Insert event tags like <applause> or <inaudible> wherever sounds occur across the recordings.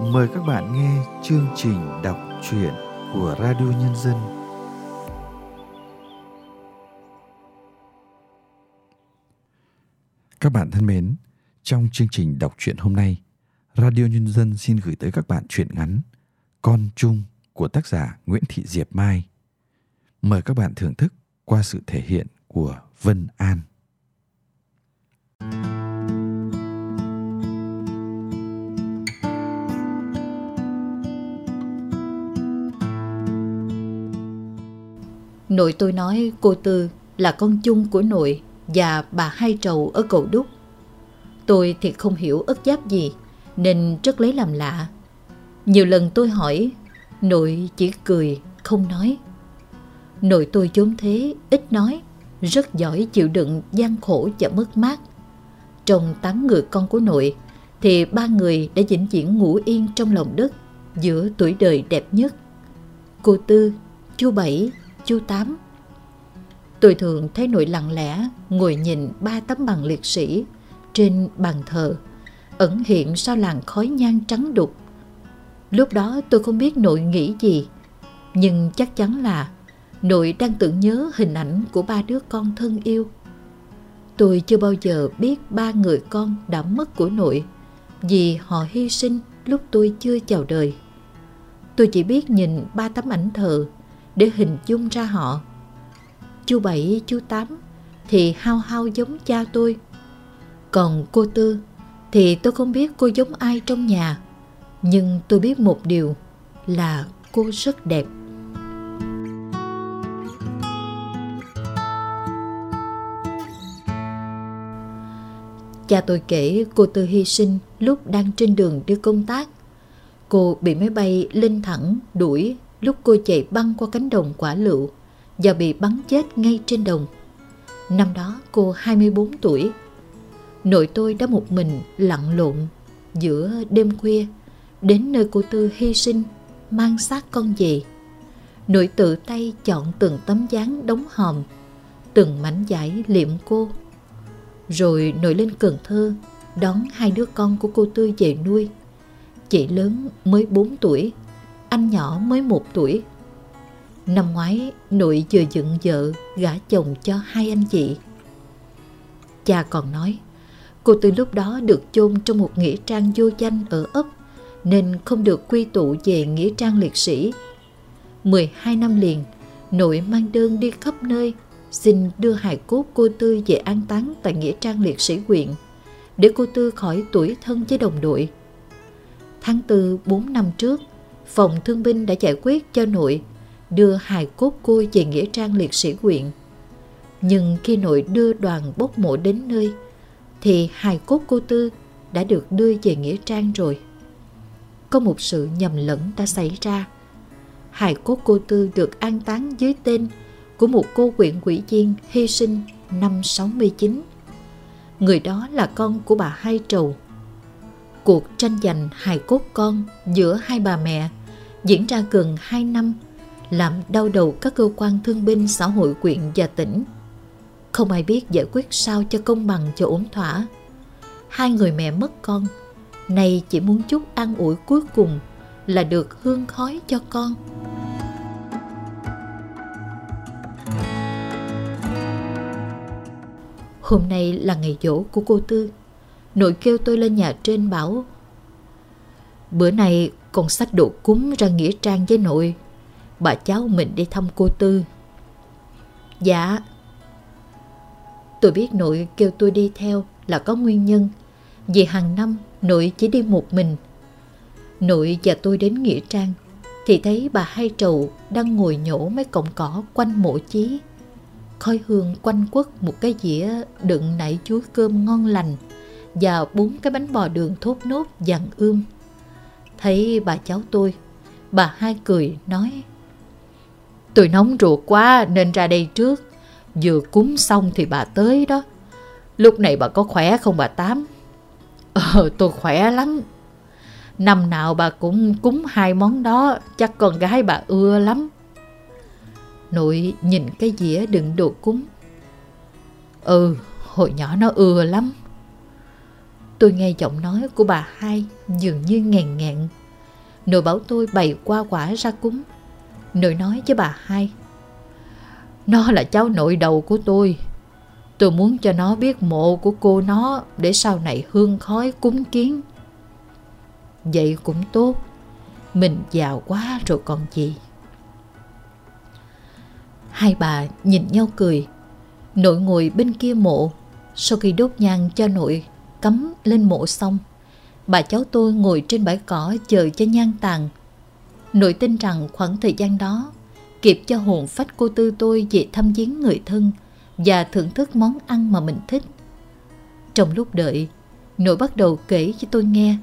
Mời các bạn nghe chương trình đọc truyện của Radio Nhân dân. Các bạn thân mến, trong chương trình đọc truyện hôm nay, Radio Nhân dân xin gửi tới các bạn truyện ngắn Con Chung của tác giả Nguyễn Thị Diệp Mai. Mời các bạn thưởng thức qua sự thể hiện của Vân An. Nội tôi nói cô Tư là con chung của nội và bà hai trầu ở cầu đúc. Tôi thì không hiểu ức giáp gì nên rất lấy làm lạ. Nhiều lần tôi hỏi, nội chỉ cười, không nói. Nội tôi chốn thế, ít nói, rất giỏi chịu đựng gian khổ và mất mát. Trong tám người con của nội, thì ba người đã vĩnh viễn ngủ yên trong lòng đất giữa tuổi đời đẹp nhất. Cô Tư, chú Bảy, chú Tám. Tôi thường thấy nội lặng lẽ ngồi nhìn ba tấm bằng liệt sĩ trên bàn thờ, ẩn hiện sau làn khói nhang trắng đục. Lúc đó tôi không biết nội nghĩ gì, nhưng chắc chắn là nội đang tưởng nhớ hình ảnh của ba đứa con thân yêu. Tôi chưa bao giờ biết ba người con đã mất của nội vì họ hy sinh lúc tôi chưa chào đời. Tôi chỉ biết nhìn ba tấm ảnh thờ để hình dung ra họ. Chú Bảy, chú Tám thì hao hao giống cha tôi. Còn cô Tư thì tôi không biết cô giống ai trong nhà. Nhưng tôi biết một điều là cô rất đẹp. Cha tôi kể cô Tư hy sinh lúc đang trên đường đi công tác. Cô bị máy bay lên thẳng đuổi lúc cô chạy băng qua cánh đồng quả lựu và bị bắn chết ngay trên đồng. Năm đó cô 24 tuổi. Nội tôi đã một mình lặn lộn giữa đêm khuya đến nơi cô Tư hy sinh mang xác con về. Nội tự tay chọn từng tấm dáng đóng hòm, từng mảnh giải liệm cô. Rồi nội lên Cần Thơ đón hai đứa con của cô Tư về nuôi. Chị lớn mới 4 tuổi, anh nhỏ mới một tuổi. Năm ngoái, nội vừa dựng vợ, gả chồng cho hai anh chị. Cha còn nói, cô từ lúc đó được chôn trong một nghĩa trang vô danh ở ấp, nên không được quy tụ về nghĩa trang liệt sĩ. 12 năm liền, nội mang đơn đi khắp nơi, xin đưa hài cốt cô Tư về an táng tại nghĩa trang liệt sĩ huyện, để cô Tư khỏi tuổi thân với đồng đội. Tháng 4 4 năm trước, phòng thương binh đã giải quyết cho nội đưa hài cốt cô về nghĩa trang liệt sĩ huyện. Nhưng khi nội đưa đoàn bốc mộ đến nơi, thì hài cốt cô Tư đã được đưa về nghĩa trang rồi. Có một sự nhầm lẫn đã xảy ra. Hài cốt cô Tư được an táng dưới tên của một cô huyện quỷ viên hy sinh năm 69. Người đó là con của bà Hai Trầu. Cuộc tranh giành hài cốt con giữa hai bà mẹ diễn ra gần 2 năm, làm đau đầu các cơ quan thương binh xã hội quyện và tỉnh. Không ai biết giải quyết sao cho công bằng cho ổn thỏa. Hai người mẹ mất con, nay chỉ muốn chút an ủi cuối cùng là được hương khói cho con. Hôm nay là ngày dỗ của cô Tư. Nội kêu tôi lên nhà trên bảo Bữa nay con sách đồ cúng ra nghĩa trang với nội. Bà cháu mình đi thăm cô Tư. Dạ. Tôi biết nội kêu tôi đi theo là có nguyên nhân. Vì hàng năm nội chỉ đi một mình. Nội và tôi đến Nghĩa Trang Thì thấy bà hai trầu đang ngồi nhổ mấy cọng cỏ quanh mộ chí. Khói hương quanh quất một cái dĩa đựng nảy chuối cơm ngon lành Và bốn cái bánh bò đường thốt nốt dặn ươm. Thấy bà cháu tôi, bà hai cười nói Tôi nóng ruột quá nên ra đây trước. Vừa cúng xong thì bà tới đó. Lúc này bà có khỏe không bà Tám? <laughs> Ờ tôi khỏe lắm. Năm nào bà cũng cúng hai món đó Chắc con gái bà ưa lắm. Nội nhìn cái dĩa đựng đồ cúng. Ừ hồi nhỏ nó ưa lắm. Tôi nghe giọng nói của bà hai dường như ngàn ngạn Nội bảo tôi bày qua quả ra cúng. Nội nói với bà hai, Nó là cháu nội đầu của tôi. Tôi muốn cho nó biết mộ của cô nó Để sau này hương khói cúng kiến. Vậy cũng tốt, Mình giàu quá rồi còn gì. Hai bà nhìn nhau cười. Nội ngồi bên kia mộ, Sau khi đốt nhang cho nội Cắm lên mộ xong. Bà cháu tôi ngồi trên bãi cỏ chờ cho nhan tàn. Nội tin rằng khoảng thời gian đó, Kịp cho hồn phách cô tư tôi về thăm viếng người thân Và thưởng thức món ăn mà mình thích. Trong lúc đợi, Nội bắt đầu kể cho tôi nghe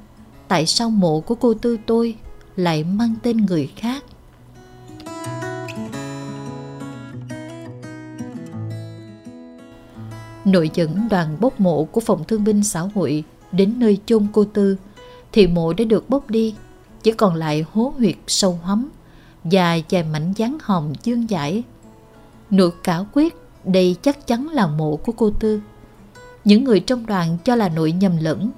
Tại sao mộ của cô tư tôi lại mang tên người khác. Nội dẫn đoàn bốc mộ của phòng thương binh xã hội đến nơi chôn cô Tư thì mộ đã được bốc đi chỉ còn lại hố huyệt sâu hắm và vài mảnh dáng hòm dương dãi. Nội cả quyết đây chắc chắn là mộ của cô Tư. Những người trong đoàn cho là nội nhầm lẫn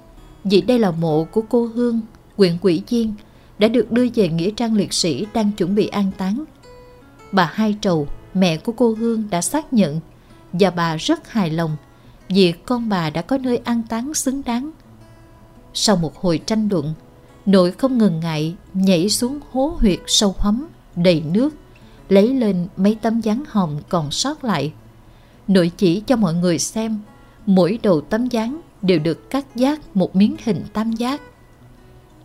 vì đây là mộ của cô Hương, huyện quỷ Chiên đã được đưa về Nghĩa trang liệt sĩ đang chuẩn bị an táng. Bà Hai Trầu, mẹ của cô Hương đã xác nhận và bà rất hài lòng vì con bà đã có nơi an táng xứng đáng. Sau một hồi tranh luận, nội không ngần ngại nhảy xuống hố huyệt sâu hấm đầy nước, lấy lên mấy tấm dáng hồng còn sót lại. Nội chỉ cho mọi người xem, mỗi đầu tấm dáng đều được cắt giác một miếng hình tam giác.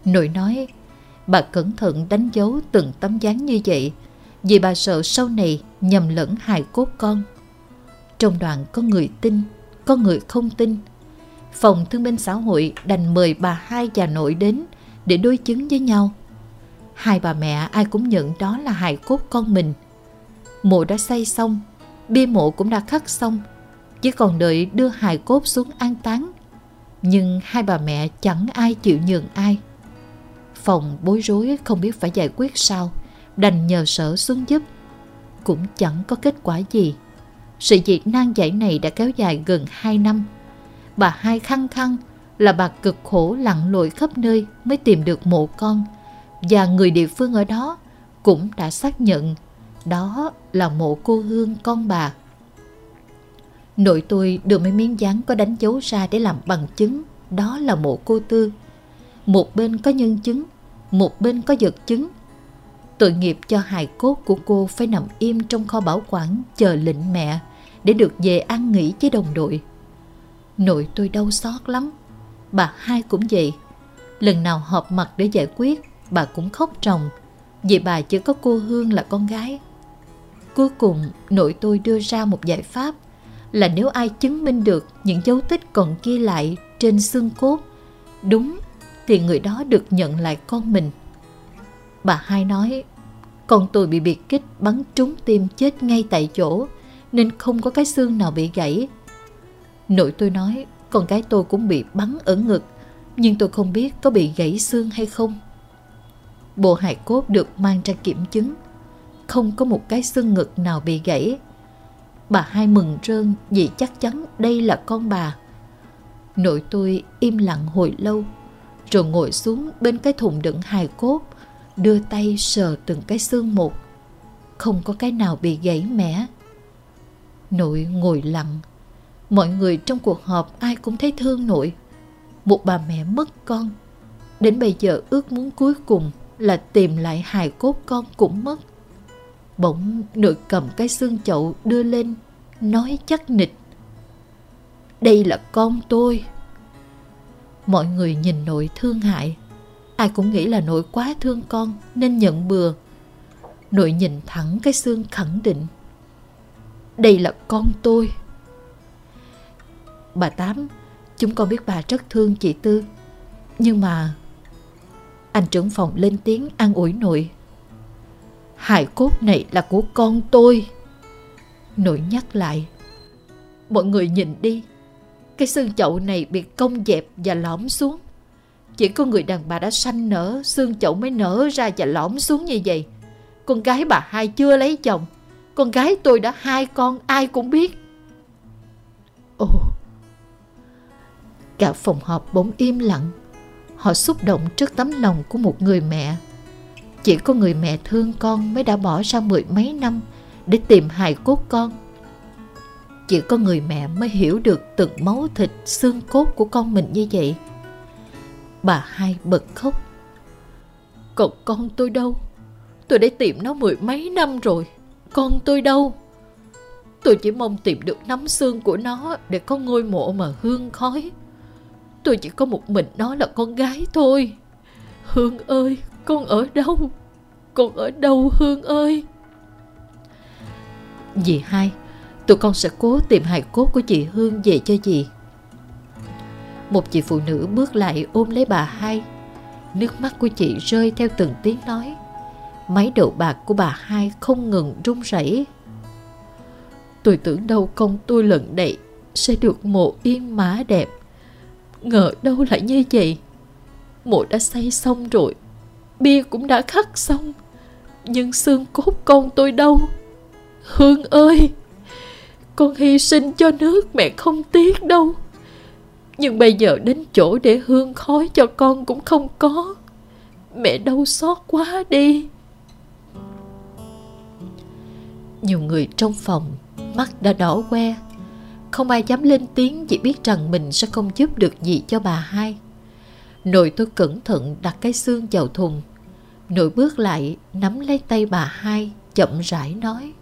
Nội nói, bà cẩn thận đánh dấu từng tấm dáng như vậy, vì bà sợ sau này nhầm lẫn hài cốt con. Trong đoàn có người tin, có người không tin. Phòng thương binh xã hội đành mời bà hai và nội đến để đối chứng với nhau. Hai bà mẹ ai cũng nhận đó là hài cốt con mình. Mộ đã xây xong, bia mộ cũng đã khắc xong, chỉ còn đợi đưa hài cốt xuống an táng. Nhưng hai bà mẹ chẳng ai chịu nhường ai. Phòng bối rối không biết phải giải quyết sao, đành nhờ sở xuống giúp. Cũng chẳng có kết quả gì. Sự việc nan giải này đã kéo dài gần 2 năm. Bà hai khăng khăng là bà cực khổ lặn lội khắp nơi mới tìm được mộ con và người địa phương ở đó cũng đã xác nhận đó là mộ cô Hương con bà. Nội tôi đưa mấy miếng dán có đánh dấu ra để làm bằng chứng đó là mộ cô Tư. Một bên có nhân chứng, một bên có vật chứng. Tội nghiệp cho hài cốt của cô phải nằm im trong kho bảo quản chờ lệnh mẹ để được về ăn nghỉ với đồng đội. Nội tôi đau xót lắm. Bà hai cũng vậy. Lần nào họp mặt để giải quyết, bà cũng khóc ròng. Vì bà chỉ có cô Hương là con gái. Cuối cùng, nội tôi đưa ra một giải pháp là nếu ai chứng minh được những dấu tích còn ghi lại trên xương cốt đúng thì người đó được nhận lại con mình. Bà hai nói, con tôi bị biệt kích bắn trúng tim chết ngay tại chỗ nên không có cái xương nào bị gãy. Nội tôi nói con gái tôi cũng bị bắn ở ngực nhưng tôi không biết có bị gãy xương hay không. Bộ hài cốt được mang ra kiểm chứng không có một cái xương ngực nào bị gãy. Bà hai mừng rơn vì chắc chắn đây là con bà. Nội tôi im lặng hồi lâu rồi ngồi xuống bên cái thùng đựng hài cốt đưa tay sờ từng cái xương một. Không có cái nào bị gãy mẻ. Nội ngồi lặng. Mọi người trong cuộc họp ai cũng thấy thương nội. Một bà mẹ mất con. Đến bây giờ ước muốn cuối cùng là tìm lại hài cốt con cũng mất. Bỗng nội cầm cái xương chậu đưa lên, Nói chắc nịch. Đây là con tôi. Mọi người nhìn nội thương hại. Ai cũng nghĩ là nội quá thương con Nên nhận bừa. Nội nhìn thẳng cái xương khẳng định. Đây là con tôi. Bà Tám, Chúng con biết bà rất thương chị Tư. Nhưng mà Anh trưởng phòng lên tiếng an ủi nội. Hài cốt này là của con tôi. Nội nhắc lại. Mọi người nhìn đi. Cái xương chậu này bị cong dẹp và lõm xuống. Chỉ có người đàn bà đã sanh nở, Xương chậu mới nở ra và lõm xuống như vậy. Con gái bà hai chưa lấy chồng. Con gái tôi đã hai con, ai cũng biết. Ồ, Cả phòng họp bỗng im lặng. Họ xúc động trước tấm lòng của một người mẹ. Chỉ có người mẹ thương con mới đã bỏ ra mười mấy năm để tìm hài cốt con. Chỉ có người mẹ mới hiểu được từng máu thịt, xương cốt của con mình như vậy. Bà hai bật khóc. Còn con tôi đâu? Tôi đã tìm nó mười mấy năm rồi. Con tôi đâu? Tôi chỉ mong tìm được nắm xương của nó để có ngôi mộ mà hương khói. Tôi chỉ có một mình nó là con gái thôi. Hương ơi, con ở đâu? Con ở đâu Hương ơi? Dì hai, tụi con sẽ cố tìm hài cốt của chị Hương về cho dì. Một chị phụ nữ bước lại ôm lấy bà hai. Nước mắt của chị rơi theo từng tiếng nói. Máy đậu bạc của bà hai không ngừng run rẩy. Tôi tưởng đâu con tôi lần này sẽ được mộ yên mã đẹp. Ngờ đâu lại như vậy. Mộ đã xây xong rồi. Bia cũng đã khắc xong. Nhưng xương cốt con tôi đâu? Hương ơi! Con hy sinh cho nước mẹ không tiếc đâu. Nhưng bây giờ đến chỗ để hương khói cho con cũng không có. Mẹ đau xót quá đi. Nhiều người trong phòng mắt đã đỏ que. Không ai dám lên tiếng chỉ biết rằng mình sẽ không giúp được gì cho bà hai. Nội tôi cẩn thận đặt cái xương vào thùng. Nội bước lại, nắm lấy tay bà hai, chậm rãi nói.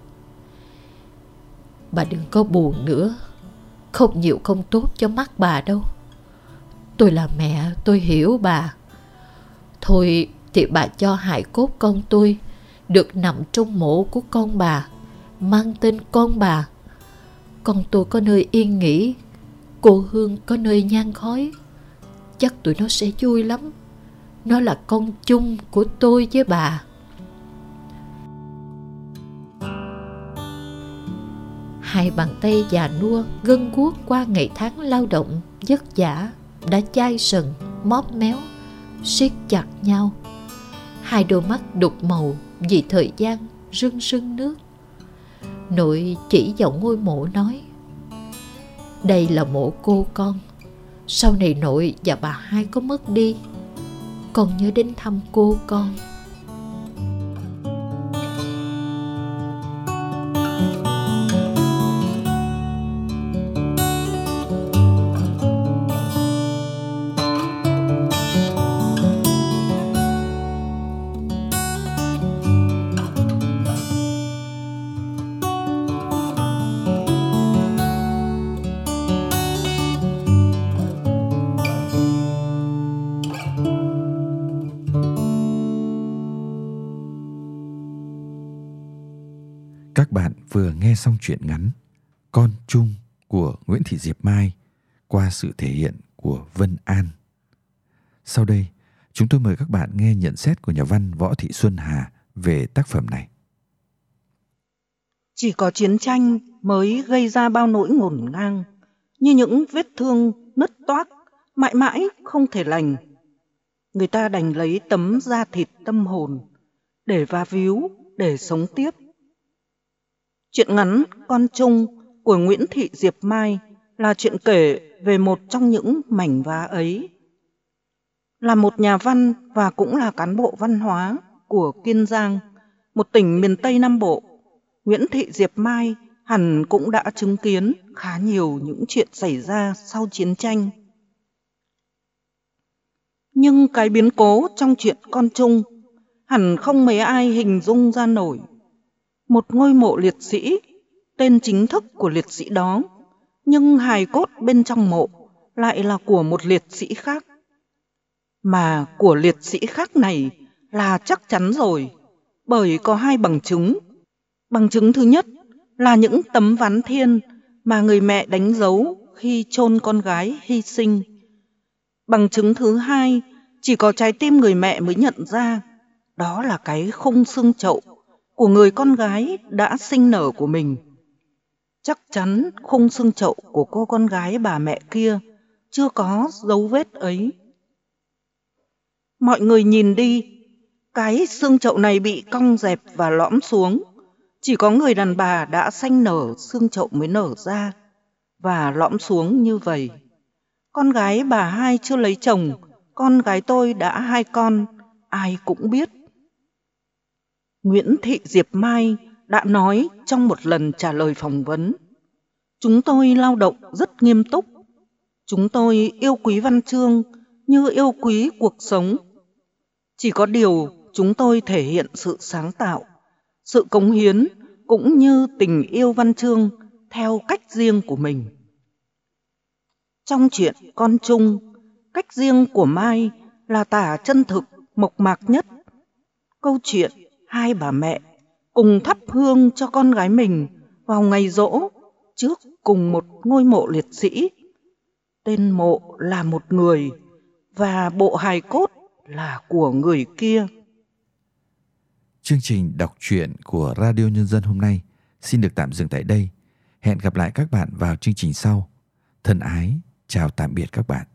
Bà đừng có buồn nữa. Không nhiều không tốt cho mắt bà đâu. Tôi là mẹ, tôi hiểu bà. Thôi thì bà cho hại cốt con tôi được nằm trong mộ của con bà mang tên con bà. Con tôi có nơi yên nghỉ, cô Hương có nơi nhang khói. Chắc tụi nó sẽ vui lắm. Nó là con chung của tôi với bà. Hai bàn tay già nua gân guốc qua ngày tháng lao động, vất vả, đã chai sần, móp méo, siết chặt nhau. Hai đôi mắt đục màu vì thời gian rưng rưng nước. Nội chỉ vào ngôi mộ nói Đây là mộ cô con. Sau này nội và bà hai có mất đi Con nhớ đến thăm cô con. Các bạn vừa nghe xong truyện ngắn Con chung của Nguyễn Thị Diệp Mai qua sự thể hiện của Vân An. Sau đây, chúng tôi mời các bạn nghe nhận xét của nhà văn Võ Thị Xuân Hà về tác phẩm này. Chỉ có chiến tranh mới gây ra bao nỗi ngổn ngang, như những vết thương nứt toác, mãi mãi không thể lành. Người ta đành lấy tấm da thịt tâm hồn để va víu, để sống tiếp Chuyện ngắn Con Trung của Nguyễn Thị Diệp Mai là chuyện kể về một trong những mảnh vá ấy. Là một nhà văn và cũng là cán bộ văn hóa của Kiên Giang, một tỉnh miền Tây Nam Bộ, Nguyễn Thị Diệp Mai hẳn cũng đã chứng kiến khá nhiều những chuyện xảy ra sau chiến tranh. Nhưng cái biến cố trong chuyện con Chung hẳn không mấy ai hình dung ra nổi một ngôi mộ liệt sĩ, tên chính thức của liệt sĩ đó, nhưng hài cốt bên trong mộ lại là của một liệt sĩ khác. Mà của liệt sĩ khác này là chắc chắn rồi, bởi có hai bằng chứng. Bằng chứng thứ nhất là những tấm ván thiên mà người mẹ đánh dấu khi chôn con gái hy sinh. Bằng chứng thứ hai chỉ có trái tim người mẹ mới nhận ra, đó là cái khung xương chậu của người con gái đã sinh nở của mình. Chắc chắn khung xương chậu của cô con gái bà mẹ kia chưa có dấu vết ấy. Mọi người nhìn đi, cái xương chậu này bị cong dẹp và lõm xuống. Chỉ có người đàn bà đã sanh nở xương chậu mới nở ra và lõm xuống như vậy. Con gái bà hai chưa lấy chồng, con gái tôi đã hai con, ai cũng biết. Nguyễn Thị Diệp Mai đã nói trong một lần trả lời phỏng vấn. Chúng tôi lao động rất nghiêm túc. Chúng tôi yêu quý văn chương như yêu quý cuộc sống. Chỉ có điều chúng tôi thể hiện sự sáng tạo, sự cống hiến cũng như tình yêu văn chương theo cách riêng của mình. Trong chuyện Con Trung, cách riêng của Mai là tả chân thực, mộc mạc nhất. Câu chuyện hai bà mẹ cùng thắp hương cho con gái mình vào ngày rỗ trước cùng một ngôi mộ liệt sĩ. Tên mộ là một người và bộ hài cốt là của người kia. Chương trình đọc truyện của Radio Nhân dân hôm nay xin được tạm dừng tại đây. Hẹn gặp lại các bạn vào chương trình sau. Thân ái, chào tạm biệt các bạn.